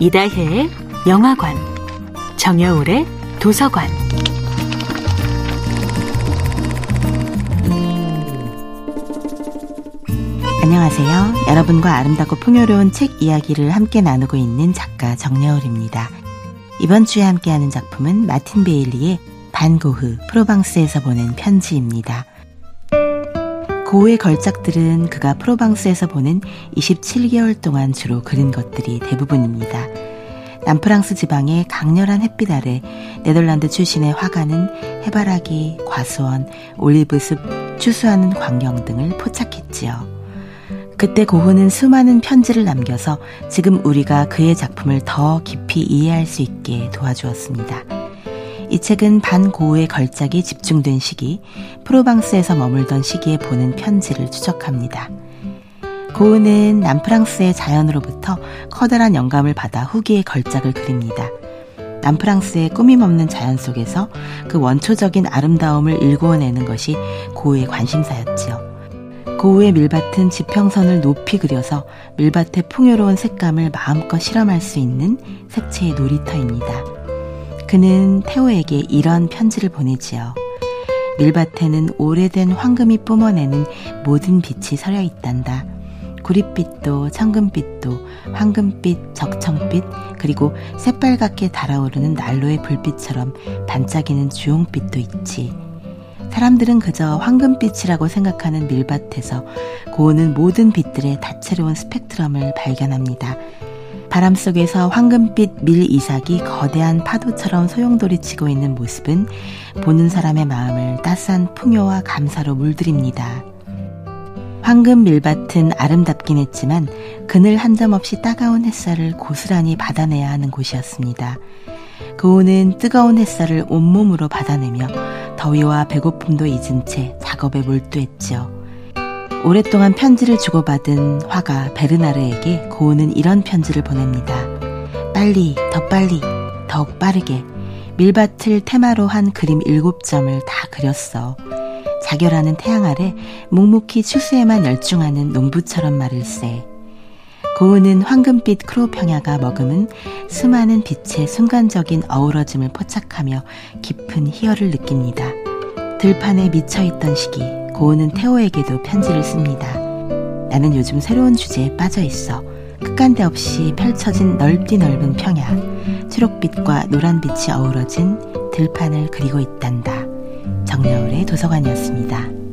이다혜의 영화관, 정여울의 도서관. 안녕하세요. 여러분과 아름답고 풍요로운 책 이야기를 함께 나누고 있는 작가 정여울입니다. 이번 주에 함께하는 작품은 마틴 베일리의 반고흐 프로방스에서 보낸 편지입니다. 고흐의 걸작들은 그가 프로방스에서 보낸 27개월 동안 주로 그린 것들이 대부분입니다. 남프랑스 지방의 강렬한 햇빛 아래 네덜란드 출신의 화가는 해바라기, 과수원, 올리브숲, 추수하는 광경 등을 포착했지요. 그때 고흐는 수많은 편지를 남겨서 지금 우리가 그의 작품을 더 깊이 이해할 수 있게 도와주었습니다. 이 책은 반 고흐의 걸작이 집중된 시기, 프로방스에서 머물던 시기에 보낸 편지를 추적합니다. 고흐는 남프랑스의 자연으로부터 커다란 영감을 받아 후기의 걸작을 그립니다. 남프랑스의 꾸밈없는 자연 속에서 그 원초적인 아름다움을 일구어내는 것이 고흐의 관심사였지요. 고흐의 밀밭은 지평선을 높이 그려서 밀밭의 풍요로운 색감을 마음껏 실험할 수 있는 색채의 놀이터입니다. 그는 태호에게 이런 편지를 보내지요. 밀밭에는 오래된 황금이 뿜어내는 모든 빛이 서려 있단다. 구릿빛도 청금빛도 황금빛, 적청빛, 그리고 새빨갛게 달아오르는 난로의 불빛처럼 반짝이는 주홍빛도 있지. 사람들은 그저 황금빛이라고 생각하는 밀밭에서 고우는 모든 빛들의 다채로운 스펙트럼을 발견합니다. 바람 속에서 황금빛 밀 이삭이 거대한 파도처럼 소용돌이치고 있는 모습은 보는 사람의 마음을 따스한 풍요와 감사로 물들입니다. 황금 밀밭은 아름답긴 했지만 그늘 한 점 없이 따가운 햇살을 고스란히 받아내야 하는 곳이었습니다. 고우는 뜨거운 햇살을 온몸으로 받아내며 더위와 배고픔도 잊은 채 작업에 몰두했지요. 오랫동안 편지를 주고받은 화가 베르나르에게 고우는 이런 편지를 보냅니다. 빨리, 더 빨리, 더욱 빠르게 밀밭을 테마로 한 그림 일곱 점을 다 그렸어. 자결하는 태양 아래 묵묵히 추수에만 열중하는 농부처럼 말일세. 고우는 황금빛 크로평야가 머금은 수많은 빛의 순간적인 어우러짐을 포착하며 깊은 희열을 느낍니다. 들판에 미쳐있던 시기, 고우는 태호에게도 편지를 씁니다. 나는 요즘 새로운 주제에 빠져 있어. 끝간데 없이 펼쳐진 넓디 넓은 평야, 초록빛과 노란빛이 어우러진 들판을 그리고 있단다. 정여울의 도서관이었습니다.